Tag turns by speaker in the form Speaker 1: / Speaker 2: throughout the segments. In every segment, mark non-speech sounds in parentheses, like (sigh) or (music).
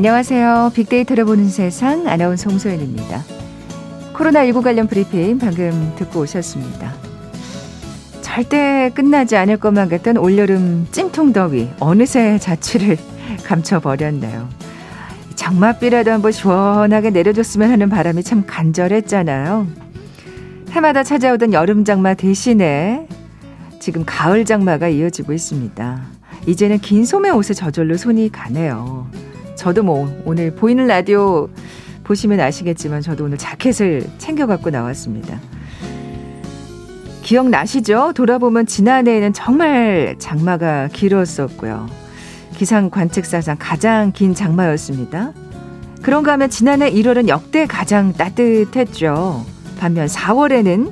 Speaker 1: 안녕하세요. 빅데이터를 보는 세상 아나운서 홍소연입니다. 코로나19 관련 브리핑 방금 듣고 오셨습니다. 절대 끝나지 않을 것만 같던 올여름 찜통 더위 어느새 자취를 (laughs) 감춰버렸네요. 장맛비라도 한번 시원하게 내려줬으면 하는 바람이 참 간절했잖아요. 해마다 찾아오던 여름 장마 대신에 지금 가을 장마가 이어지고 있습니다. 이제는 긴 소매 옷에 저절로 손이 가네요. 저도 뭐 오늘 보이는 라디오 보시면 아시겠지만 저도 오늘 자켓을 챙겨 갖고 나왔습니다. 기억나시죠? 돌아보면 지난해에는 정말 장마가 길었었고요. 기상 관측사상 가장 긴 장마였습니다. 그런가 하면 지난해 1월은 역대 가장 따뜻했죠. 반면 4월에는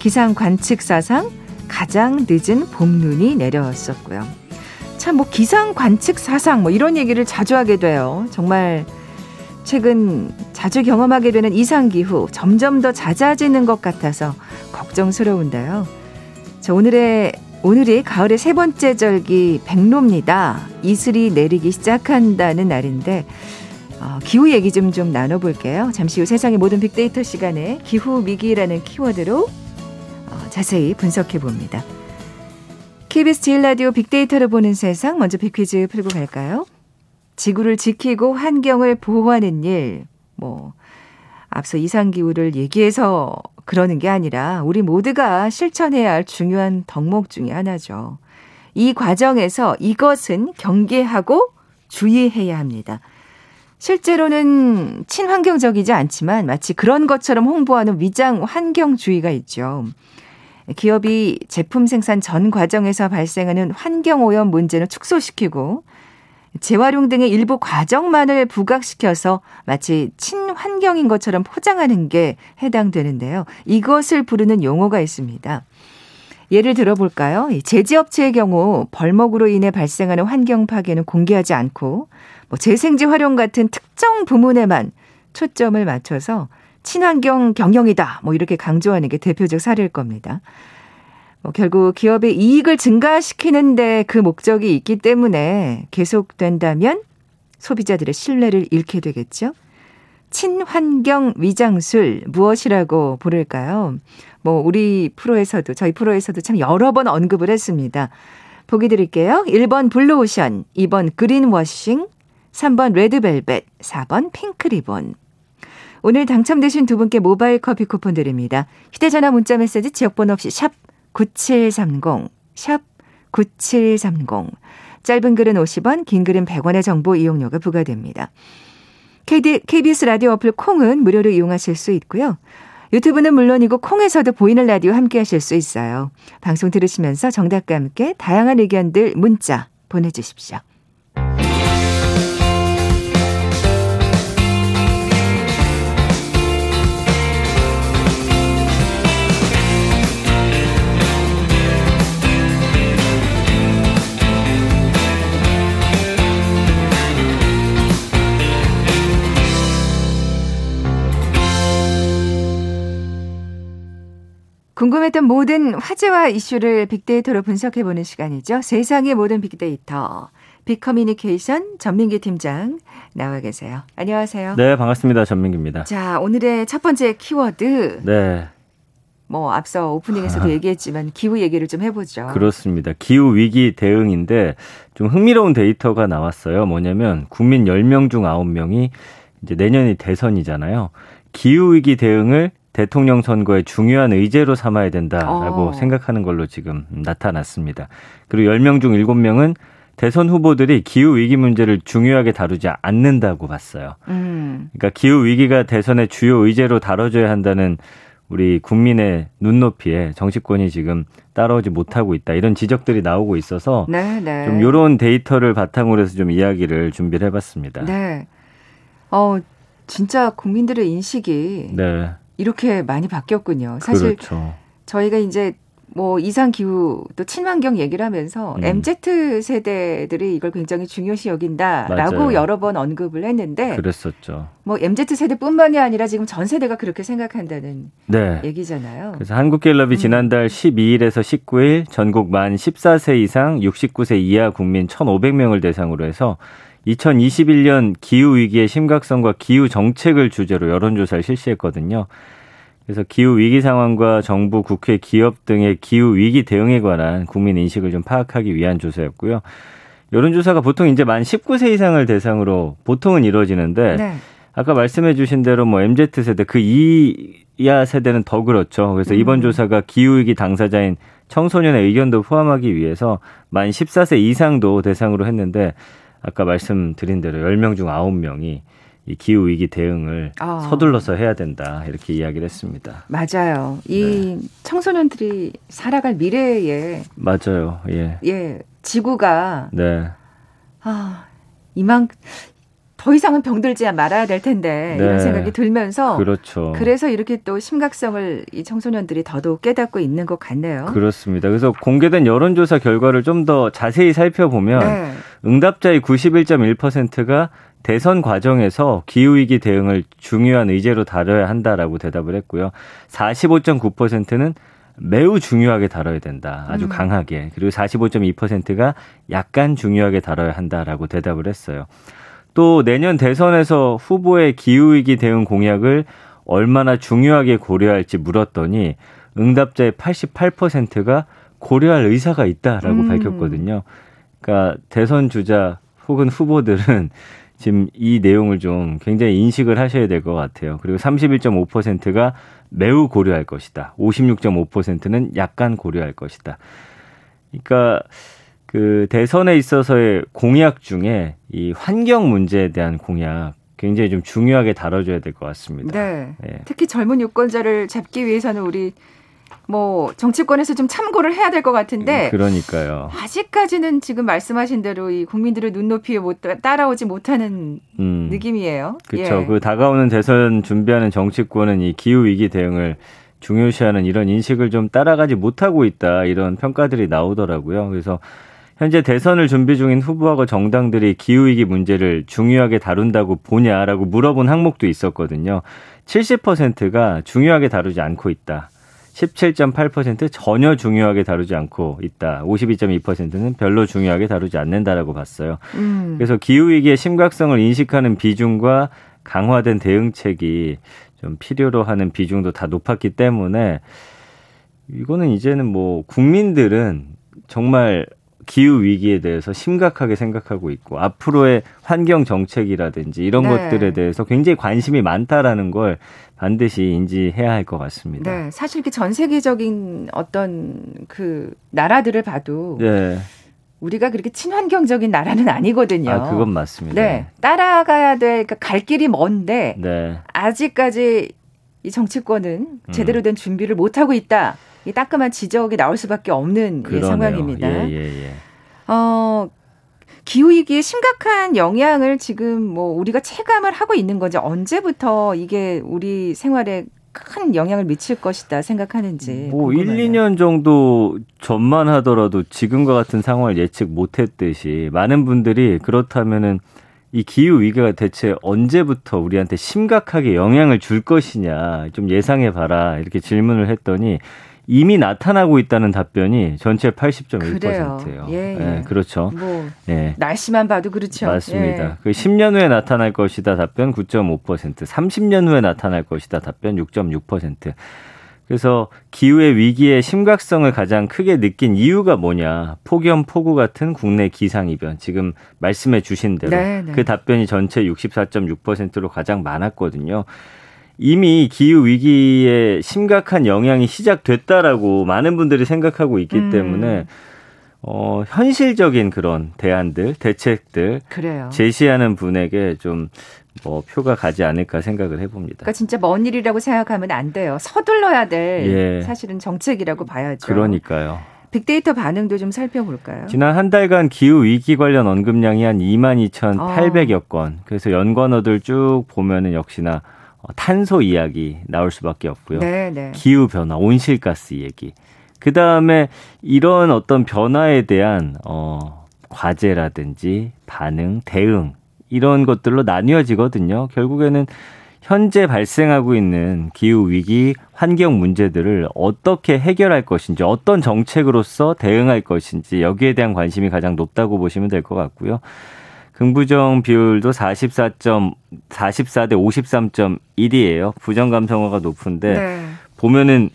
Speaker 1: 기상 관측사상 가장 늦은 봄눈이 내려왔었고요. 참 뭐 기상 관측 사상 뭐 이런 얘기를 자주 하게 돼요. 정말 최근 자주 경험하게 되는 이상 기후 점점 더 잦아지는 것 같아서 걱정스러운데요. 자, 오늘의 오늘이 가을의 세 번째 절기 백로입니다. 이슬이 내리기 시작한다는 날인데 어, 기후 얘기 좀 좀 나눠볼게요. 잠시 후 세상의 모든 빅데이터 시간에 기후 위기라는 키워드로 어, 자세히 분석해 봅니다. KBS 제일 라디오 빅데이터를 보는 세상 먼저 빅퀴즈 풀고 갈까요? 지구를 지키고 환경을 보호하는 일, 뭐 앞서 이상 기후를 얘기해서 그러는 게 아니라 우리 모두가 실천해야 할 중요한 덕목 중의 하나죠. 이 과정에서 이것은 경계하고 주의해야 합니다. 실제로는 친환경적이지 않지만 마치 그런 것처럼 홍보하는 위장 환경주의가 있죠. 기업이 제품 생산 전 과정에서 발생하는 환경 오염 문제는 축소시키고 재활용 등의 일부 과정만을 부각시켜서 마치 친환경인 것처럼 포장하는 게 해당되는데요. 이것을 부르는 용어가 있습니다. 예를 들어볼까요? 제지업체의 경우 벌목으로 인해 발생하는 환경 파괴는 공개하지 않고 뭐 재생지 활용 같은 특정 부문에만 초점을 맞춰서 친환경 경영이다. 뭐 이렇게 강조하는 게 대표적 사례일 겁니다. 뭐 결국 기업의 이익을 증가시키는데 그 목적이 있기 때문에 계속된다면 소비자들의 신뢰를 잃게 되겠죠. 친환경 위장술 무엇이라고 부를까요? 뭐 우리 프로에서도 저희 프로에서도 참 여러 번 언급을 했습니다. 보기 드릴게요. 1번 블루오션, 2번 그린워싱, 3번 레드벨벳, 4번 핑크리본. 오늘 당첨되신 두 분께 모바일 커피 쿠폰 드립니다. 휴대전화 문자 메시지 지역번호 없이 샵 9730, 샵 9730. 짧은 글은 50원, 긴 글은 100원의 정보 이용료가 부과됩니다. KBS 라디오 어플 콩은 무료로 이용하실 수 있고요. 유튜브는 물론이고 콩에서도 보이는 라디오 함께 하실 수 있어요. 방송 들으시면서 정답과 함께 다양한 의견들 문자 보내주십시오. 궁금했던 모든 화제와 이슈를 빅데이터로 분석해보는 시간이죠. 세상의 모든 빅데이터. 빅커뮤니케이션 전민기 팀장 나와 계세요. 안녕하세요.
Speaker 2: 네, 반갑습니다. 전민기입니다.
Speaker 1: 자, 오늘의 첫 번째 키워드.
Speaker 2: 네.
Speaker 1: 뭐 앞서 오프닝에서도 아, 얘기했지만 기후 얘기를 좀 해보죠.
Speaker 2: 그렇습니다. 기후 위기 대응인데 좀 흥미로운 데이터가 나왔어요. 뭐냐면 국민 10명 중 9명이 이제 내년이 대선이잖아요. 기후 위기 대응을 대통령 선거의 중요한 의제로 삼아야 된다라고 어. 생각하는 걸로 지금 나타났습니다. 그리고 10명 중 7명은 대선 후보들이 기후 위기 문제를 중요하게 다루지 않는다고 봤어요. 음. 그러니까 기후 위기가 대선의 주요 의제로 다뤄져야 한다는 우리 국민의 눈높이에 정치권이 지금 따라오지 못하고 있다 이런 지적들이 나오고 있어서 네, 네. 좀 이런 데이터를 바탕으로 해서 좀 이야기를 준비를 해봤습니다.
Speaker 1: 네. 어 진짜 국민들의 인식이 네. 이렇게 많이 바뀌었군요. 사실 그렇죠. 저희가 이제 뭐 이상 기후 또 친환경 얘기를 하면서 음. MZ 세대들이 이걸 굉장히 중요시 여긴다라고 맞아요. 여러 번 언급을 했는데
Speaker 2: 그랬었죠.
Speaker 1: 뭐 MZ 세대뿐만이 아니라 지금 전 세대가 그렇게 생각한다는 네. 얘기잖아요.
Speaker 2: 그래서 한국갤럽이 음. 지난달 12일에서 19일 전국 만 14세 이상 69세 이하 국민 1,500명을 대상으로 해서 2021년 기후 위기의 심각성과 기후 정책을 주제로 여론조사를 실시했거든요. 그래서 기후 위기 상황과 정부, 국회, 기업 등의 기후 위기 대응에 관한 국민 인식을 좀 파악하기 위한 조사였고요. 여론조사가 보통 이제 만 19세 이상을 대상으로 보통은 이루어지는데 네. 아까 말씀해 주신 대로 뭐 MZ 세대 그 이하 세대는 더 그렇죠. 그래서 이번 음. 조사가 기후 위기 당사자인 청소년의 의견도 포함하기 위해서 만 14세 이상도 대상으로 했는데 아까 말씀드린 대로 10명 중 9명이 이 기후 위기 대응을 아. 서둘러서 해야 된다 이렇게 이야기를 했습니다.
Speaker 1: 맞아요. 이 네. 청소년들이 살아갈 미래에
Speaker 2: 맞아요. 예.
Speaker 1: 예. 지구가 네. 아, 이만 더 이상은 병들지 말아야 될 텐데 네. 이런 생각이 들면서
Speaker 2: 그렇죠.
Speaker 1: 그래서 이렇게 또 심각성을 이 청소년들이 더더욱 깨닫고 있는 것 같네요.
Speaker 2: 그렇습니다. 그래서 공개된 여론조사 결과를 좀 더 자세히 살펴보면 네. 응답자의 91.1%가 대선 과정에서 기후위기 대응을 중요한 의제로 다뤄야 한다라고 대답을 했고요. 45.9%는 매우 중요하게 다뤄야 된다. 아주 음. 강하게. 그리고 45.2%가 약간 중요하게 다뤄야 한다라고 대답을 했어요. 또 내년 대선에서 후보의 기후위기 대응 공약을 얼마나 중요하게 고려할지 물었더니 응답자의 88%가 고려할 의사가 있다라고 음. 밝혔거든요. 그러니까 대선 주자 혹은 후보들은 지금 이 내용을 좀 굉장히 인식을 하셔야 될 것 같아요. 그리고 31.5%가 매우 고려할 것이다. 56.5%는 약간 고려할 것이다. 그러니까 그 대선에 있어서의 공약 중에 이 환경 문제에 대한 공약 굉장히 좀 중요하게 다뤄줘야 될 것 같습니다.
Speaker 1: 네. 네. 특히 젊은 유권자를 잡기 위해서는 우리 뭐 정치권에서 좀 참고를 해야 될 것 같은데
Speaker 2: 음, 그러니까요.
Speaker 1: 아직까지는 지금 말씀하신 대로 이 국민들의 눈높이에 못 따라오지 못하는 음, 느낌이에요.
Speaker 2: 그렇죠. 예. 그 다가오는 대선 준비하는 정치권은 이 기후 위기 대응을 중요시하는 이런 인식을 좀 따라가지 못하고 있다 이런 평가들이 나오더라고요. 그래서 현재 대선을 준비 중인 후보하고 정당들이 기후위기 문제를 중요하게 다룬다고 보냐라고 물어본 항목도 있었거든요. 70%가 중요하게 다루지 않고 있다. 17.8% 전혀 중요하게 다루지 않고 있다. 52.2%는 별로 중요하게 다루지 않는다라고 봤어요. 음. 그래서 기후 위기의 심각성을 인식하는 비중과 강화된 대응책이 좀 필요로 하는 비중도 다 높았기 때문에 이거는 이제는 뭐 국민들은 정말 기후 위기에 대해서 심각하게 생각하고 있고 앞으로의 환경 정책이라든지 이런 네. 것들에 대해서 굉장히 관심이 많다라는 걸 반드시 인지해야 할 것 같습니다.
Speaker 1: 네, 사실 전 세계적인 어떤 그 나라들을 봐도 네. 우리가 그렇게 친환경적인 나라는 아니거든요.
Speaker 2: 아, 그건 맞습니다.
Speaker 1: 네, 따라가야 될, 그러니까 갈 길이 먼데 네. 아직까지 이 정치권은 제대로 된 준비를 못 하고 있다. 이 따끔한 지적이 나올 수밖에 없는 예, 상황입니다. 예, 예, 예. 어, 기후위기에 심각한 영향을 지금 뭐 우리가 체감을 하고 있는 거죠. 언제부터 이게 우리 생활에 큰 영향을 미칠 것이다 생각하는지.
Speaker 2: 뭐 궁금해요. 1, 2년 정도 전만 하더라도 지금과 같은 상황을 예측 못 했듯이 많은 분들이 그렇다면은 이 기후 위기가 대체 언제부터 우리한테 심각하게 영향을 줄 것이냐 좀 예상해 봐라 이렇게 질문을 했더니 이미 나타나고 있다는 답변이 전체 80.1%예요. 예, 예. 네, 그렇죠. 뭐
Speaker 1: 예. 날씨만 봐도 그렇죠.
Speaker 2: 맞습니다. 예. 그 10년 후에 나타날 것이다 답변 9.5%, 30년 후에 나타날 것이다 답변 6.6%. 그래서 기후의 위기의 심각성을 가장 크게 느낀 이유가 뭐냐? 폭염, 폭우 같은 국내 기상 이변. 지금 말씀해 주신 대로 네, 네. 그 답변이 전체 64.6%로 가장 많았거든요. 이미 기후 위기에 심각한 영향이 시작됐다라고 많은 분들이 생각하고 있기 음. 때문에 어, 현실적인 그런 대안들, 대책들 그래요. 제시하는 분에게 좀 뭐 표가 가지 않을까 생각을 해봅니다.
Speaker 1: 그러니까 진짜 먼 일이라고 생각하면 안 돼요. 서둘러야 될 예. 사실은 정책이라고 봐야죠.
Speaker 2: 그러니까요.
Speaker 1: 빅데이터 반응도 좀 살펴볼까요?
Speaker 2: 지난 한 달간 기후 위기 관련 언급량이 한 22,800여 건. 그래서 연관어들 쭉 보면은 역시나 어, 탄소 이야기 나올 수밖에 없고요. 네, 네. 기후 변화, 온실가스 얘기. 그 다음에 이런 어떤 변화에 대한 어 과제라든지 반응, 대응 이런 것들로 나뉘어지거든요. 결국에는 현재 발생하고 있는 기후 위기, 환경 문제들을 어떻게 해결할 것인지, 어떤 정책으로서 대응할 것인지 여기에 대한 관심이 가장 높다고 보시면 될 것 같고요. 긍부정 비율도 44. 44대 53.1이에요. 부정 감성어가 높은데 네. 보면은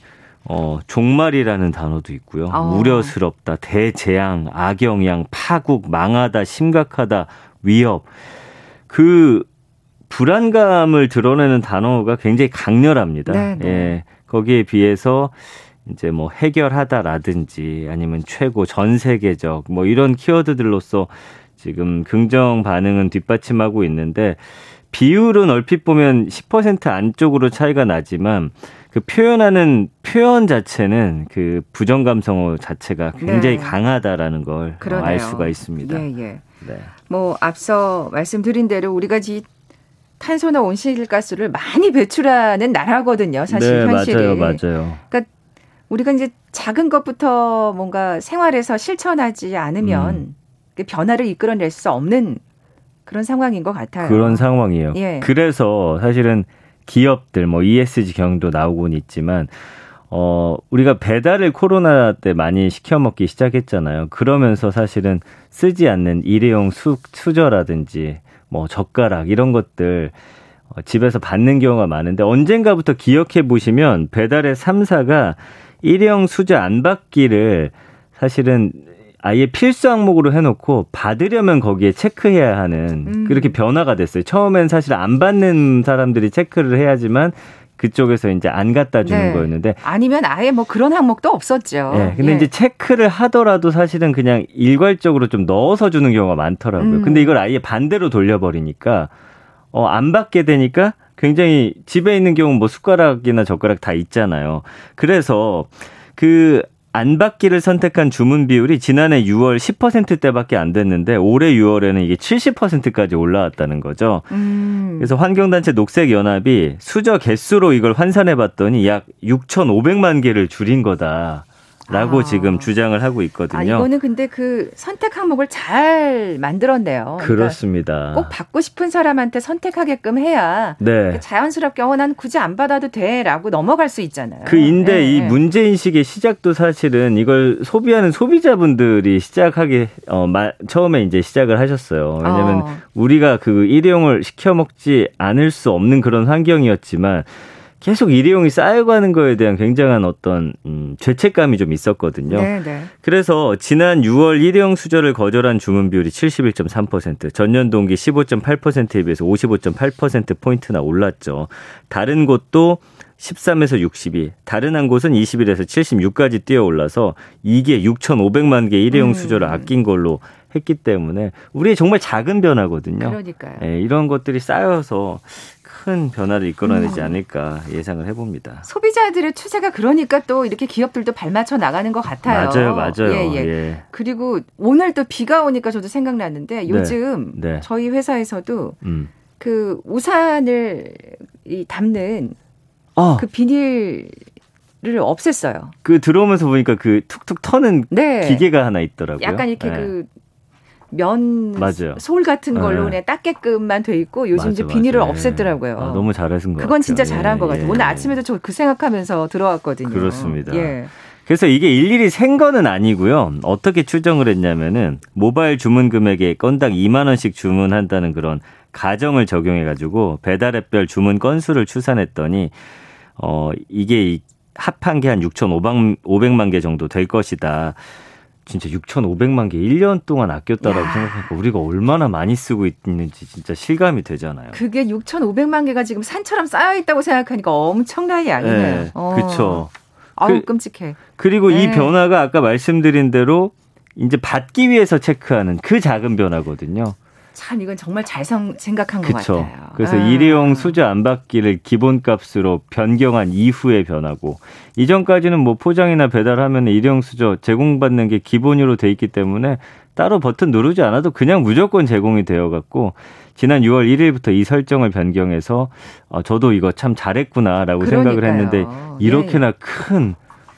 Speaker 2: 어, 종말이라는 단어도 있고요. 어. 우려스럽다, 대재앙, 악영향, 파국, 망하다, 심각하다, 위협. 그 불안감을 드러내는 단어가 굉장히 강렬합니다. 네, 네. 예. 거기에 비해서 이제 뭐 해결하다라든지 아니면 최고 전 세계적 뭐 이런 키워드들로서 지금 긍정 반응은 뒷받침하고 있는데 비율은 얼핏 보면 10% 안쪽으로 차이가 나지만 그 표현하는 표현 자체는 그 부정 감성어 자체가 굉장히 네. 강하다라는 걸 알 수가 있습니다.
Speaker 1: 예, 예. 네. 뭐 앞서 말씀드린 대로 우리가 지 탄소나 온실가스를 많이 배출하는 나라거든요. 사실
Speaker 2: 네,
Speaker 1: 현실이.
Speaker 2: 맞아요, 맞아요.
Speaker 1: 그러니까 우리가 이제 작은 것부터 뭔가 생활에서 실천하지 않으면 음. 그 변화를 이끌어낼 수 없는 그런 상황인 것 같아요.
Speaker 2: 그런 상황이에요. 예. 그래서 사실은 기업들 뭐 ESG 경도 나오곤 있지만 어 우리가 배달을 코로나 때 많이 시켜 먹기 시작했잖아요. 그러면서 사실은 쓰지 않는 일회용 수, 수저라든지 뭐 젓가락 이런 것들 어, 집에서 받는 경우가 많은데 언젠가부터 기억해 보시면 배달의 3사가 일회용 수저 안 받기를 사실은 아예 필수 항목으로 해놓고 받으려면 거기에 체크해야 하는 음. 그렇게 변화가 됐어요. 처음엔 사실 안 받는 사람들이 체크를 해야지만 그쪽에서 이제 안 갖다 주는 네. 거였는데
Speaker 1: 아니면 아예 뭐 그런 항목도 없었죠.
Speaker 2: 네, 근데 예. 이제 체크를 하더라도 사실은 그냥 일괄적으로 좀 넣어서 주는 경우가 많더라고요. 음. 근데 이걸 아예 반대로 돌려버리니까 어, 안 받게 되니까 굉장히 집에 있는 경우 뭐 숟가락이나 젓가락 다 있잖아요. 그래서 그 안 받기를 선택한 주문 비율이 지난해 6월 10%대밖에 안 됐는데 올해 6월에는 이게 70%까지 올라왔다는 거죠. 음. 그래서 환경단체 녹색연합이 수저 개수로 이걸 환산해 봤더니 약 6,500만 개를 줄인 거다. 라고 아. 지금 주장을 하고 있거든요. 아,
Speaker 1: 이거는 근데 그 선택 항목을 잘 만들었네요.
Speaker 2: 그러니까 그렇습니다.
Speaker 1: 그러니까 꼭 받고 싶은 사람한테 선택하게끔 해야 네. 자연스럽게 어, 난 굳이 안 받아도 돼라고 넘어갈 수 있잖아요.
Speaker 2: 그 인데 네. 이 문제 인식의 시작도 사실은 이걸 소비하는 소비자분들이 시작하게 어 마, 처음에 이제 시작을 하셨어요. 왜냐하면 어. 우리가 그 일회용을 시켜 먹지 않을 수 없는 그런 환경이었지만 계속 일회용이 쌓여가는 거에 대한 굉장한 어떤 음, 죄책감이 좀 있었거든요. 네네. 네. 그래서 지난 6월 일회용 수저를 거절한 주문 비율이 71.3%, 전년 동기 15.8%에 비해서 55.8% 포인트나 올랐죠. 다른 곳도 13에서 62, 다른 한 곳은 21에서 76까지 뛰어 올라서 이게 6,500만 개 일회용 음. 수저를 아낀 걸로 했기 때문에 우리의 정말 작은 변화거든요.
Speaker 1: 그러니까요.
Speaker 2: 네, 이런 것들이 쌓여서 큰 변화를 이끌어내지 음. 않을까 예상을 해봅니다.
Speaker 1: 소비자들의 추세가 그러니까 또 이렇게 기업들도 발맞춰 나가는 것 같아요.
Speaker 2: 맞아요, 맞아요. 예, 예. 예.
Speaker 1: 그리고 오늘 또 비가 오니까 저도 생각났는데 네. 요즘 네. 네. 저희 회사에서도 음. 그 우산을 이 담는 어. 그 비닐 를 없앴어요.
Speaker 2: 그 들어오면서 보니까 그 툭툭 터는 네. 기계가 하나 있더라고요.
Speaker 1: 약간 이렇게 네. 그 면 맞아요. 솔 같은 걸로 네. 그냥 닦게끔만 돼 있고 요즘 맞아, 이제 비닐을 맞아. 없앴더라고요.
Speaker 2: 아, 너무 잘하신 것
Speaker 1: 그건 진짜 잘한 예, 것 같아요. 예. 오늘 아침에도 저 그 생각하면서 들어왔거든요.
Speaker 2: 그렇습니다. 예. 그래서 이게 일일이 생 거는 아니고요. 어떻게 추정을 했냐면은 모바일 주문 금액에 건당 2만 원씩 주문한다는 그런 가정을 적용해 가지고 배달 앱별 주문 건수를 추산했더니 어 이게 합한 게 한 6,500만 개 정도 될 것이다. 진짜 6,500만 개 1년 동안 아꼈다라고 야. 생각하니까 우리가 얼마나 많이 쓰고 있는지 진짜 실감이 되잖아요.
Speaker 1: 그게 6,500만 개가 지금 산처럼 쌓여 있다고 생각하니까 엄청난 양이네요. 네,
Speaker 2: 어. 그렇죠.
Speaker 1: 아우 그, 끔찍해.
Speaker 2: 그리고 네. 이 변화가 아까 말씀드린 대로 이제 받기 위해서 체크하는 그 작은 변화거든요.
Speaker 1: 참 이건 정말 잘 생각한 것 그쵸. 같아요.
Speaker 2: 그래서 아. 일회용 수저 안 받기를 기본값으로 변경한 이후의 변화고 이전까지는 뭐 포장이나 배달하면 일회용 수저 제공받는 게 기본으로 돼 있기 때문에 따로 버튼 누르지 않아도 그냥 무조건 제공이 되어 갖고 지난 6월 1일부터 이 설정을 변경해서 어, 저도 이거 참 잘했구나라고 그러니까요. 생각을 했는데 이렇게나 예. 큰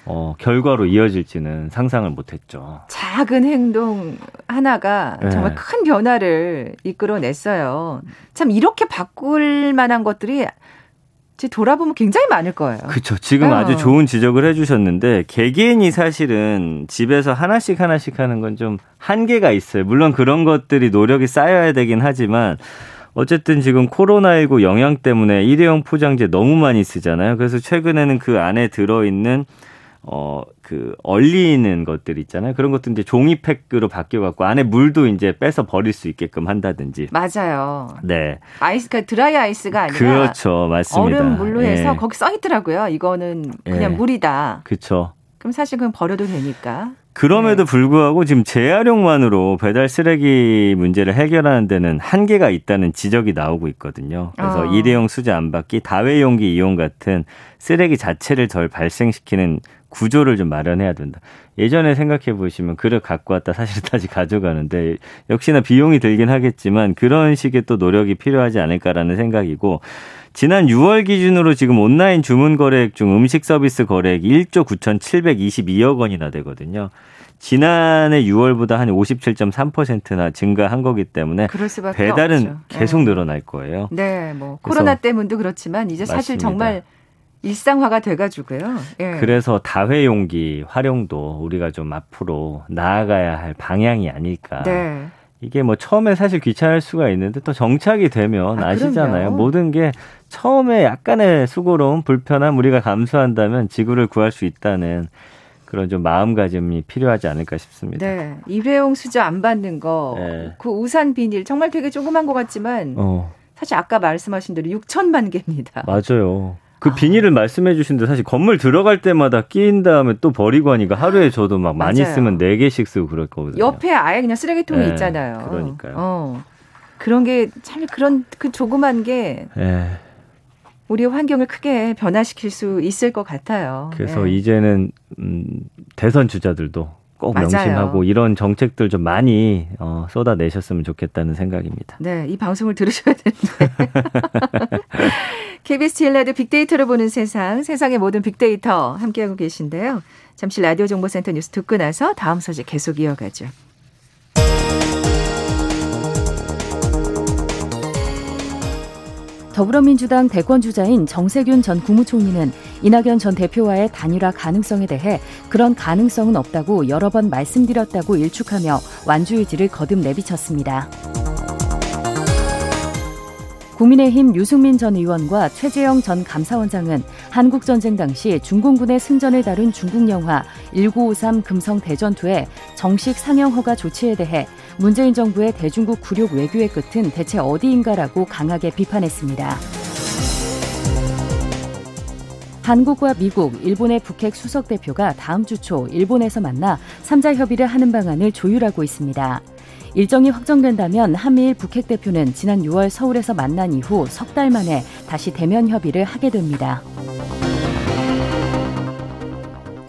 Speaker 2: 어, 결과로 이어질지는 상상을 못했죠.
Speaker 1: 작은 행동 하나가 네. 정말 큰 변화를 이끌어냈어요. 참 이렇게 바꿀 만한 것들이 지 돌아보면 굉장히 많을 거예요.
Speaker 2: 그렇죠. 지금 어. 아주 좋은 지적을 해주셨는데 개개인이 사실은 집에서 하나씩 하나씩 하는 건 좀 한계가 있어요. 물론 그런 것들이 노력이 쌓여야 되긴 하지만 어쨌든 지금 코로나19 영향 때문에 일회용 포장재 너무 많이 쓰잖아요. 그래서 최근에는 그 안에 들어있는 어, 그, 얼리는 것들 있잖아요. 그런 것도 이제 종이팩으로 바뀌어갖고 안에 물도 이제 빼서 버릴 수 있게끔 한다든지.
Speaker 1: 맞아요.
Speaker 2: 네.
Speaker 1: 아이스, 그러니까 드라이 아이스가 아니라.
Speaker 2: 그렇죠. 맞습니다.
Speaker 1: 얼음 물로 해서 네. 거기 써 있더라고요. 이거는 그냥 네. 물이다.
Speaker 2: 그렇죠.
Speaker 1: 그럼 사실 그건 버려도 되니까.
Speaker 2: 그럼에도 네. 불구하고 지금 재활용만으로 배달 쓰레기 문제를 해결하는 데는 한계가 있다는 지적이 나오고 있거든요. 그래서 어. 일회용 수제 안 받기, 다회용기 이용 같은 쓰레기 자체를 덜 발생시키는 구조를 좀 마련해야 된다. 예전에 생각해 보시면 그릇 갖고 왔다 사실 (laughs) 다시 가져가는데 역시나 비용이 들긴 하겠지만 그런 식의 또 노력이 필요하지 않을까라는 생각이고 지난 6월 기준으로 지금 온라인 주문 거래액 중 음식 서비스 거래액 1조 9,722억 원이나 되거든요. 지난해 6월보다 한 57.3%나 증가한 거기 때문에 배달은 없죠. 계속 네. 늘어날 거예요.
Speaker 1: 네, 뭐 코로나 때문도 그렇지만 이제 사실 맞습니다. 정말 일상화가 돼가지고요.
Speaker 2: 예. 그래서 다회용기 활용도 우리가 좀 앞으로 나아가야 할 방향이 아닐까. 네. 이게 뭐 처음에 사실 귀찮을 수가 있는데 또 정착이 되면 아, 시잖아요 모든 게 처음에 약간의 수고로움, 불편함 우리가 감수한다면 지구를 구할 수 있다는 그런 좀 마음가짐이 필요하지 않을까 싶습니다.
Speaker 1: 네. 일회용 수저 안 받는 거, 네. 그 우산 비닐 정말 되게 조그만 것 같지만 어. 사실 아까 말씀하신 대로 6천만 개입니다.
Speaker 2: 맞아요. 그 비닐을 말씀해 주신데 사실 건물 들어갈 때마다 끼인 다음에 또 버리고 하니까 하루에 저도 막 많이 맞아요. 쓰면 4개씩 쓰고 그럴 거거든요.
Speaker 1: 옆에 아예 그냥 쓰레기통이 네, 있잖아요.
Speaker 2: 그러니까요. 어.
Speaker 1: 그런 게 참 그런 그 조그만 게 네. 우리 환경을 크게 변화시킬 수 있을 것 같아요.
Speaker 2: 그래서 네. 이제는 음, 대선 주자들도 꼭 맞아요. 명심하고 이런 정책들 좀 많이 어, 쏟아내셨으면 좋겠다는 생각입니다.
Speaker 1: 네, 이 방송을 들으셔야 되는데. (laughs) KBS 제일라디오 빅데이터를 보는 세상, 세상의 모든 빅데이터 함께하고 계신데요. 잠시 라디오 정보센터 뉴스 듣고 나서 다음 소식 계속 이어가죠.
Speaker 3: 더불어민주당 대권 주자인 정세균 전 국무총리는 이낙연 전 대표와의 단일화 가능성에 대해 그런 가능성은 없다고 여러 번 말씀드렸다고 일축하며 완주 의지를 거듭 내비쳤습니다. 국민의힘 유승민 전 의원과 최재형 전 감사원장은 한국전쟁 당시 중공군의 승전을 다룬 중국 영화 1953 금성 대전투의 정식 상영 허가 조치에 대해 문재인 정부의 대중국 굴욕 외교의 끝은 대체 어디인가라고 강하게 비판했습니다. 한국과 미국, 일본의 북핵 수석 대표가 다음 주 초 일본에서 만나 3자 협의를 하는 방안을 조율하고 있습니다. 일정이 확정된다면 한미일 북핵 대표는 지난 6월 서울에서 만난 이후 석 달 만에 다시 대면 협의를 하게 됩니다.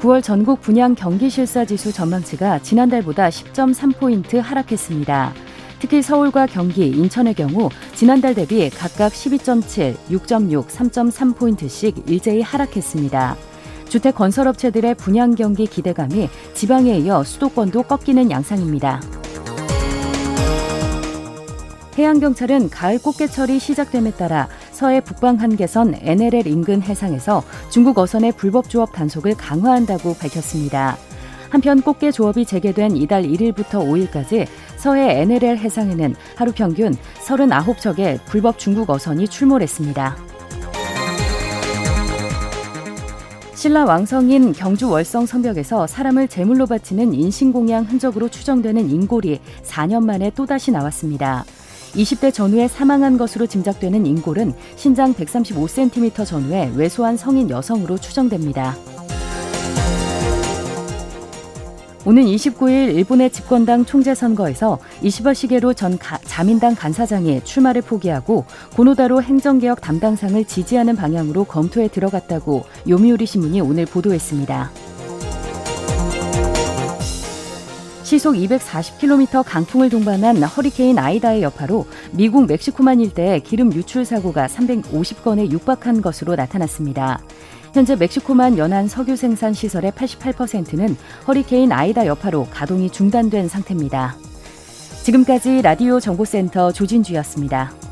Speaker 3: 9월 전국 분양 경기 실사 지수 전망치가 지난달보다 10.3포인트 하락했습니다. 특히 서울과 경기, 인천의 경우 지난달 대비 각각 12.7, 6.6, 3.3포인트씩 일제히 하락했습니다. 주택 건설업체들의 분양 경기 기대감이 지방에 이어 수도권도 꺾이는 양상입니다. 해양경찰은 가을 꽃게철이 시작됨에 따라 서해 북방 한계선 NLL 인근 해상에서 중국 어선의 불법 조업 단속을 강화한다고 밝혔습니다. 한편 꽃게 조업이 재개된 이달 1일부터 5일까지 서해 NLL 해상에는 하루 평균 39척의 불법 중국 어선이 출몰했습니다. 신라 왕성인 경주 월성 성벽에서 사람을 제물로 바치는 인신공양 흔적으로 추정되는 인골이 4년 만에 또다시 나왔습니다. 20대 전후에 사망한 것으로 짐작되는 인골은 신장 135cm 전후에 왜소한 성인 여성으로 추정됩니다. 오는 29일 일본의 집권당 총재 선거에서 이시바 시게로 전 가, 자민당 간사장이 출마를 포기하고 고노다로 행정개혁 담당상을 지지하는 방향으로 검토에 들어갔다고 요미우리 신문이 오늘 보도했습니다. 시속 240km 강풍을 동반한 허리케인 아이다의 여파로 미국 멕시코만 일대에 기름 유출 사고가 350건에 육박한 것으로 나타났습니다. 현재 멕시코만 연안 석유 생산 시설의 88%는 허리케인 아이다 여파로 가동이 중단된 상태입니다. 지금까지 라디오 정보센터 조진주였습니다.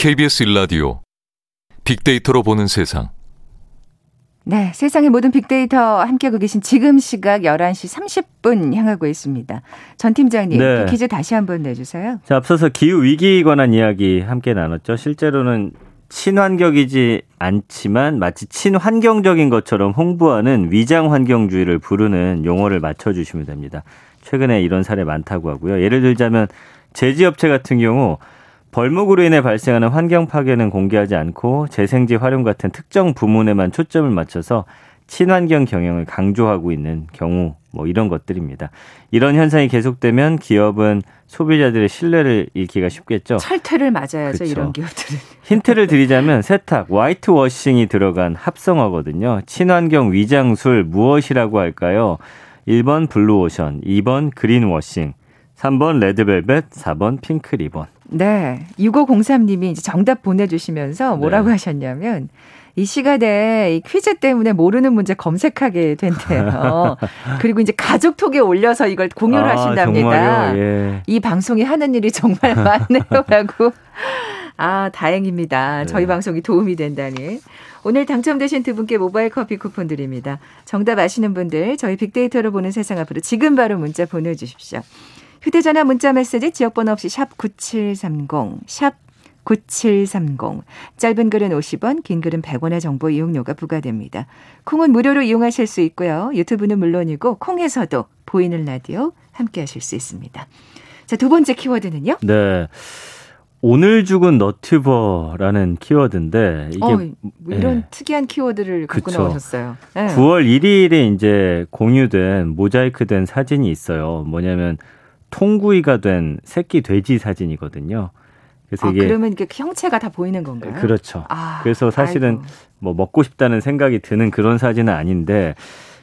Speaker 4: KBS 일라디오 빅데이터로 보는 세상.
Speaker 1: 네, 세상의 모든 빅데이터 함께하고 계신 지금 시각 11시 30분 향하고 있습니다. 전 팀장님, 네. 퀴즈 다시 한번 내주세요.
Speaker 2: 자, 앞서서 기후 위기에 관한 이야기 함께 나눴죠. 실제로는 친환경이지 않지만 마치 친환경적인 것처럼 홍보하는 위장 환경주의를 부르는 용어를 맞춰주시면 됩니다. 최근에 이런 사례 많다고 하고요. 예를 들자면 제지업체 같은 경우 벌목으로 인해 발생하는 환경 파괴는 공개하지 않고 재생지 활용 같은 특정 부문에만 초점을 맞춰서 친환경 경영을 강조하고 있는 경우 뭐 이런 것들입니다. 이런 현상이 계속되면 기업은 소비자들의 신뢰를 잃기가 쉽겠죠.
Speaker 1: 철퇴를 맞아야죠, 그렇죠. 이런 기업들은.
Speaker 2: 힌트를 드리자면 세탁, 화이트워싱이 들어간 합성어거든요. 친환경 위장술 무엇이라고 할까요? 1번 블루오션, 2번 그린워싱, 3번 레드벨벳, 4번 핑크 리본.
Speaker 1: 네. 6503님이 이제 정답 보내주시면서 뭐라고 네. 하셨냐면, 이 시간에 이 퀴즈 때문에 모르는 문제 검색하게 된대요. (laughs) 그리고 이제 가족톡에 올려서 이걸 공유를 아, 하신답니다. 예. 이 방송이 하는 일이 정말 (laughs) 많네요라고. 아, 다행입니다. 저희 네. 방송이 도움이 된다니. 오늘 당첨되신 두 분께 모바일 커피 쿠폰 드립니다. 정답 아시는 분들 저희 빅데이터로 보는 세상 앞으로 지금 바로 문자 보내주십시오. 휴대전화 문자 메시지 지역번호 없이 샵 9730, 샵 9730. 짧은 글은 50원, 긴 글은 100원의 정보 이용료가 부과됩니다. 콩은 무료로 이용하실 수 있고요. 유튜브는 물론이고 콩에서도 보이는 라디오 함께 하실 수 있습니다. 자, 두 번째 키워드는요?
Speaker 2: 네. 오늘 죽은 너튜버라는 키워드인데 이게 어,
Speaker 1: 뭐 이런 네. 특이한 키워드를 갖고 그쵸. 나오셨어요.
Speaker 2: 네. 9월 1일에 이제 공유된 모자이크된 사진이 있어요. 뭐냐면 통구이가 된 새끼 돼지 사진이거든요.
Speaker 1: 그래서 아, 이게 그러면 이게 형체가 다 보이는 건가요?
Speaker 2: 그렇죠. 아, 그래서 사실은 아이고. 뭐 먹고 싶다는 생각이 드는 그런 사진은 아닌데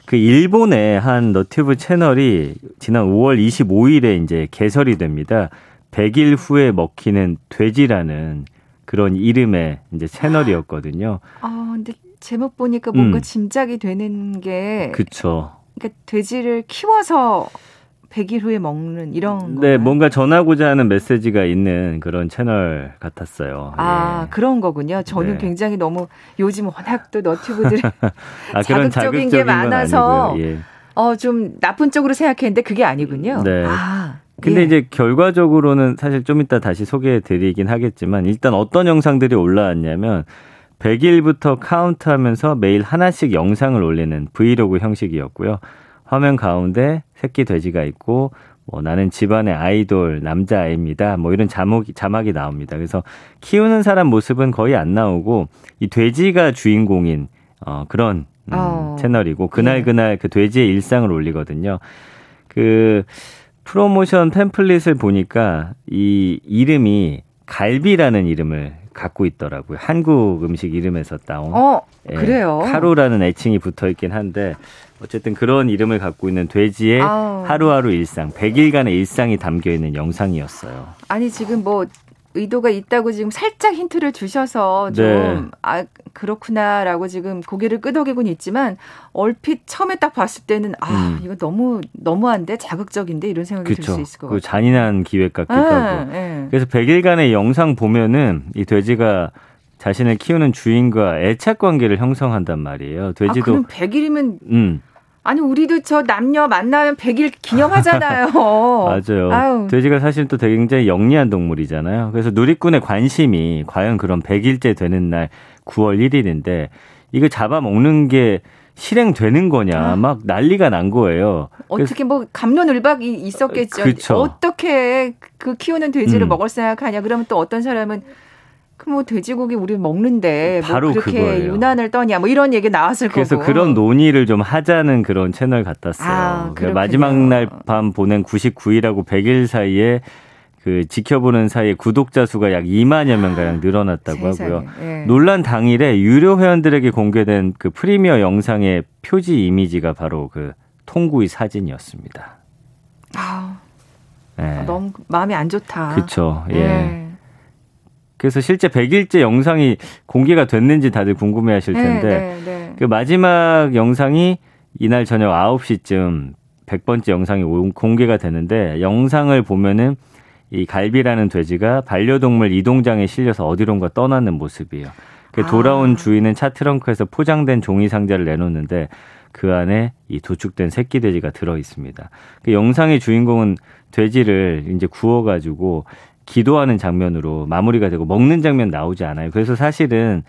Speaker 2: 그 일본의 한 너튜브 채널이 지난 5월 25일에 이제 개설이 됩니다. 100일 후에 먹히는 돼지라는 그런 이름의 이제 채널이었거든요. (gasps)
Speaker 1: 아, 근데 제목 보니까 뭔가 음. 짐작이 되는 게
Speaker 2: 그쵸.
Speaker 1: 그러니까 돼지를 키워서 100일 후에 먹는 이런
Speaker 2: 거. 네, 뭔가 전하고자 하는 메시지가 있는 그런 채널 같았어요.
Speaker 1: 아, 예. 그런 거군요. 저는 네. 굉장히 너무 요즘 워낙 또 너튜브들이 (laughs) 아, 자극적인, 자극적인 게 많아서 예. 어, 좀 나쁜 쪽으로 생각했는데 그게 아니군요.
Speaker 2: 네. 아. 근데 예. 이제 결과적으로는 사실 좀 이따 다시 소개해 드리긴 하겠지만 일단 어떤 영상들이 올라왔냐면 100일부터 카운트하면서 매일 하나씩 영상을 올리는 브이로그 형식이었고요. 화면 가운데 새끼 돼지가 있고 뭐 나는 집안의 아이돌 남자아이입니다. 뭐 이런 자막이 자막이 나옵니다. 그래서 키우는 사람 모습은 거의 안 나오고 이 돼지가 주인공인 어 그런 음, 어. 채널이고 그날 예. 그날 그 돼지의 일상을 올리거든요. 그 프로모션 팸플릿을 보니까 이 이름이 갈비라는 이름을 갖고 있더라고요. 한국 음식 이름에서 따온.
Speaker 1: 어, 예, 그래요.
Speaker 2: 카루라는 애칭이 붙어 있긴 한데 어쨌든 그런 이름을 갖고 있는 돼지의 아우. 하루하루 일상, 100일간의 일상이 담겨 있는 영상이었어요.
Speaker 1: 아니 지금 뭐 의도가 있다고 지금 살짝 힌트를 주셔서 좀, 네. 아, 그렇구나라고 지금 고개를 끄덕이곤 있지만, 얼핏 처음에 딱 봤을 때는, 아, 음. 이거 너무, 너무한데? 자극적인데? 이런 생각이 들 수 있을 것 같아요.
Speaker 2: 잔인한 기획 같기도 네, 하고. 네. 그래서 100일간의 영상 보면은 이 돼지가 자신을 키우는 주인과 애착 관계를 형성한단 말이에요. 돼지도. 아,
Speaker 1: 그럼 100일이면. 음. 아니 우리도 저 남녀 만나면 100일 기념하잖아요. (laughs)
Speaker 2: 맞아요. 아유. 돼지가 사실 또 굉장히 영리한 동물이잖아요. 그래서 누리꾼의 관심이 과연 그런 100일째 되는 날 9월 1일인데 이거 잡아먹는 게 실행되는 거냐 아. 막 난리가 난 거예요.
Speaker 1: 어떻게 뭐 감론을박이 있었겠죠. 그쵸. 어떻게 그 키우는 돼지를 음. 먹을 생각하냐. 그러면 또 어떤 사람은 그뭐 돼지고기 우리 먹는데 뭐 바로 뭐 그렇게 그거예요. 유난을 떠냐 뭐 이런 얘기 나왔을
Speaker 2: 그래서
Speaker 1: 거고.
Speaker 2: 그래서 그런 논의를 좀 하자는 그런 채널 같았어요. 아, 그러니까 마지막 날 밤 보낸 99일하고 100일 사이에 그 지켜보는 사이에 구독자 수가 약 2만여 명 가량 늘어났다고 세상에. 하고요. 예. 논란 당일에 유료 회원들에게 공개된 그 프리미어 영상의 표지 이미지가 바로 그 통구이 사진이었습니다.
Speaker 1: 아, 네. 너무 마음이 안 좋다.
Speaker 2: 그렇죠. 예. 예. 그래서 실제 100일째 영상이 공개가 됐는지 다들 궁금해 하실 네, 텐데, 네, 네, 그 마지막 영상이 이날 저녁 9시쯤 100번째 영상이 공개가 되는데, 영상을 보면은 이 갈비라는 돼지가 반려동물 이동장에 실려서 어디론가 떠나는 모습이에요. 그 돌아온 아. 주인은 차 트렁크에서 포장된 종이 상자를 내놓는데 그 안에 이 도축된 새끼 돼지가 들어 있습니다. 그 영상의 주인공은 돼지를 이제 구워가지고 기도하는 장면으로 마무리가 되고 먹는 장면 나오지 않아요. 그래서 사실은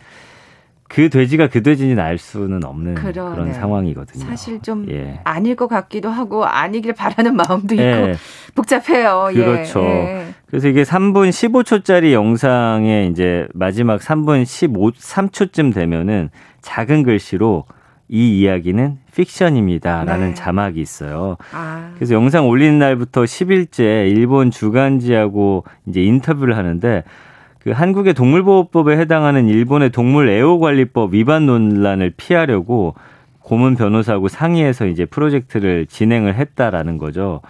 Speaker 2: 그 돼지가 그 돼지인지는 알 수는 없는 그러네. 그런 상황이거든요.
Speaker 1: 사실 좀 예. 아닐 것 같기도 하고 아니길 바라는 마음도 있고 예. 복잡해요.
Speaker 2: 예. 그렇죠. 예. 그래서 이게 3분 15초짜리 영상에 이제 마지막 3분 15 3초쯤 되면은 작은 글씨로 이 이야기는 픽션입니다 라는 네. 자막이 있어요. 아. 그래서 영상 올리는 날부터 10일째 일본 주간지하고 이제 인터뷰를 하는데 그 한국의 동물보호법에 해당하는 일본의 동물 애호관리법 위반 논란을 피하려고 고문 변호사하고 상의해서 이제 프로젝트를 진행을 했다라는 거죠.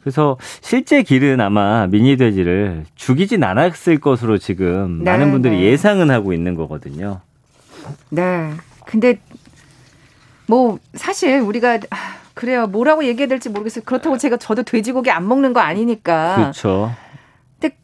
Speaker 2: 그래서 실제 길은 아마 미니 돼지를 죽이진 않았을 것으로 지금 네, 많은 분들이 네. 예상은 하고 있는 거거든요.
Speaker 1: 네. 근데 뭐 사실 우리가 아, 그래요. 뭐라고 얘기해야 될지 모르겠어요. 그렇다고 제가 저도 돼지고기 안 먹는 거 아니니까.
Speaker 2: 그렇죠.
Speaker 1: 근데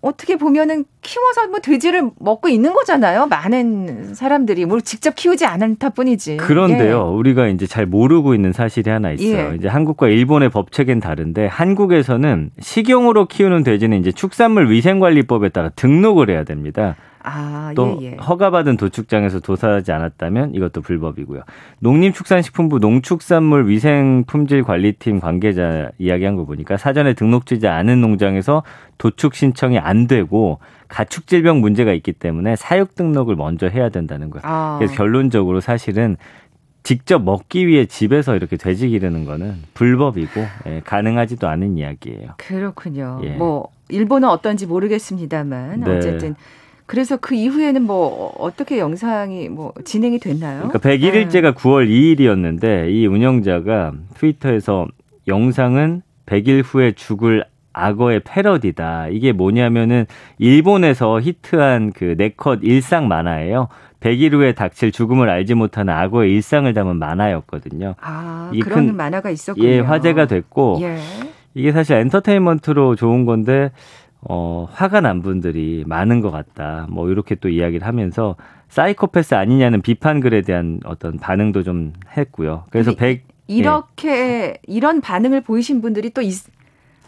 Speaker 1: 어떻게 보면은 키워서 뭐 돼지를 먹고 있는 거잖아요. 많은 사람들이 뭘 직접 키우지 않다 뿐이지.
Speaker 2: 그런데요. 예. 우리가 이제 잘 모르고 있는 사실이 하나 있어요. 예. 이제 한국과 일본의 법 체계는 다른데 한국에서는 식용으로 키우는 돼지는 이제 축산물 위생관리법에 따라 등록을 해야 됩니다. 아, 또 예, 예. 허가받은 도축장에서 도사하지 않았다면 이것도 불법이고요. 농림축산식품부 농축산물 위생품질관리팀 관계자 이야기한 거 보니까 사전에 등록되지 않은 농장에서 도축 신청이 안 되고 가축 질병 문제가 있기 때문에 사육 등록을 먼저 해야 된다는 거예요. 아. 그래서 결론적으로 사실은 직접 먹기 위해 집에서 이렇게 돼지 기르는 거는 불법이고 예, 가능하지도 않은 이야기예요.
Speaker 1: 그렇군요. 예. 뭐 일본은 어떤지 모르겠습니다만 네. 어쨌든 그래서 그 이후에는 뭐 어떻게 영상이 뭐 진행이 됐나요?
Speaker 2: 그러니까 101일째가 네. 9월 2일이었는데 이 운영자가 트위터에서 영상은 100일 후에 죽을 악어의 패러디다. 이게 뭐냐면은 일본에서 히트한 그 네컷 일상 만화예요. 100일 후에 닥칠 죽음을 알지 못하는 악어의 일상을 담은 만화였거든요.
Speaker 1: 아, 그런 큰, 만화가 있었군요.
Speaker 2: 예, 화제가 됐고 예. 이게 사실 엔터테인먼트로 좋은 건데 어, 화가 난 분들이 많은 것 같다. 뭐 이렇게 또 이야기를 하면서 사이코패스 아니냐는 비판 글에 대한 어떤 반응도 좀 했고요. 그래서 100
Speaker 1: 이렇게 예. 이런 반응을 보이신 분들이 또 있,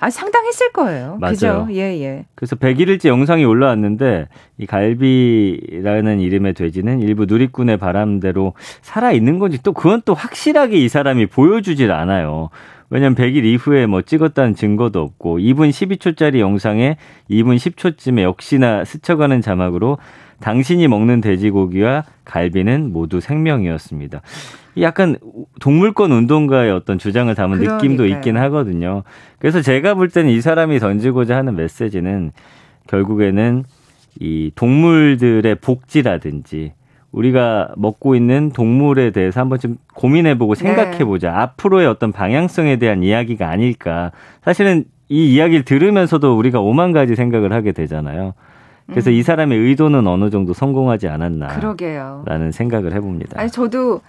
Speaker 1: 아, 상당했을 거예요. 맞아요. 그죠? 예, 예.
Speaker 2: 그래서 100일일째 영상이 올라왔는데 이 갈비라는 이름의 돼지는 일부 누리꾼의 바람대로 살아 있는 건지 또 그건 또 확실하게 이 사람이 보여주질 않아요. 왜냐면 100일 이후에 뭐 찍었다는 증거도 없고 2분 12초짜리 영상에 2분 10초쯤에 역시나 스쳐가는 자막으로 당신이 먹는 돼지고기와 갈비는 모두 생명이었습니다. 약간 동물권 운동가의 어떤 주장을 담은 그러니까요. 느낌도 있긴 하거든요. 그래서 제가 볼 때는 이 사람이 던지고자 하는 메시지는 결국에는 이 동물들의 복지라든지 우리가 먹고 있는 동물에 대해서 한번 좀 고민해보고 네. 생각해보자. 네. 앞으로의 어떤 방향성에 대한 이야기가 아닐까. 사실은 이 이야기를 들으면서도 우리가 오만 가지 생각을 하게 되잖아요. 그래서 음. 이 사람의 의도는 어느 정도 성공하지 않았나. 그러게요. 라는 생각을 해봅니다.
Speaker 1: 아니, 저도,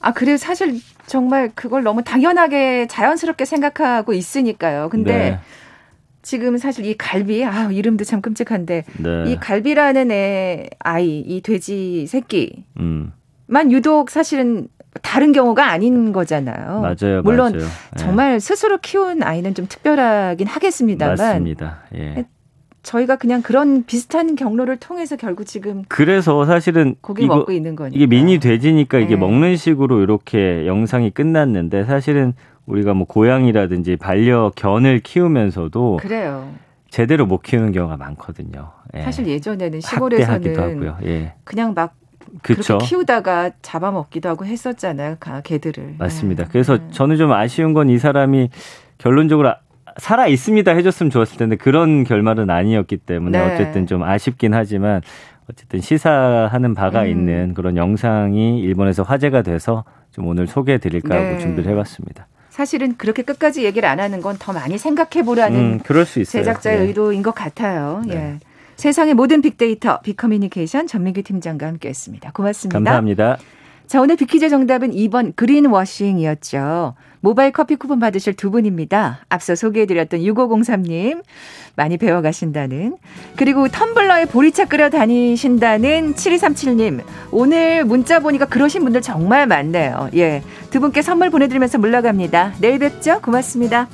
Speaker 1: 아, 그래, 사실 정말 그걸 너무 당연하게 자연스럽게 생각하고 있으니까요. 근데 네. 지금 사실 이 갈비 아 이름도 참 끔찍한데 네. 이 갈비라는 애 아이 이 돼지 새끼만 음. 유독 사실은 다른 경우가 아닌 거잖아요.
Speaker 2: 맞아요.
Speaker 1: 물론
Speaker 2: 맞아요.
Speaker 1: 예. 정말 스스로 키운 아이는 좀 특별하긴 하겠습니다만
Speaker 2: 맞습니다. 예.
Speaker 1: 저희가 그냥 그런 비슷한 경로를 통해서 결국 지금
Speaker 2: 그래서 사실은
Speaker 1: 고기 먹고 있는 거니까
Speaker 2: 이게 미니 돼지니까 이게 네. 먹는 식으로 이렇게 영상이 끝났는데 사실은 우리가 뭐 고양이라든지 반려견을 키우면서도
Speaker 1: 그래요.
Speaker 2: 제대로 못 키우는 경우가 많거든요.
Speaker 1: 예. 사실 예전에는 시골에서는 예. 그냥 막
Speaker 2: 그쵸.
Speaker 1: 그렇게 키우다가 잡아먹기도 하고 했었잖아요. 개들을.
Speaker 2: 맞습니다. 네. 그래서 네. 저는 좀 아쉬운 건 이 사람이 결론적으로 살아 있습니다 해줬으면 좋았을 텐데 그런 결말은 아니었기 때문에 네. 어쨌든 좀 아쉽긴 하지만 어쨌든 시사하는 바가 음. 있는 그런 영상이 일본에서 화제가 돼서 좀 오늘 소개해 드릴까 하고 네. 준비를 해봤습니다.
Speaker 1: 사실은 그렇게 끝까지 얘기를 안 하는 건 더 많이 생각해 보라는 음, 그럴 수 있어요. 제작자의 네. 의도인 것 같아요. 네. 예. 세상의 모든 빅데이터 빅커뮤니케이션 전민기 팀장과 함께했습니다. 고맙습니다.
Speaker 2: 감사합니다.
Speaker 1: 자, 오늘 빅퀴즈 정답은 2번 그린워싱이었죠. 모바일 커피 쿠폰 받으실 두 분입니다. 앞서 소개해드렸던 6503님, 많이 배워가신다는. 그리고 텀블러에 보리차 끓여 다니신다는 7237님, 오늘 문자 보니까 그러신 분들 정말 많네요. 예. 두 분께 선물 보내드리면서 물러갑니다. 내일 뵙죠. 고맙습니다.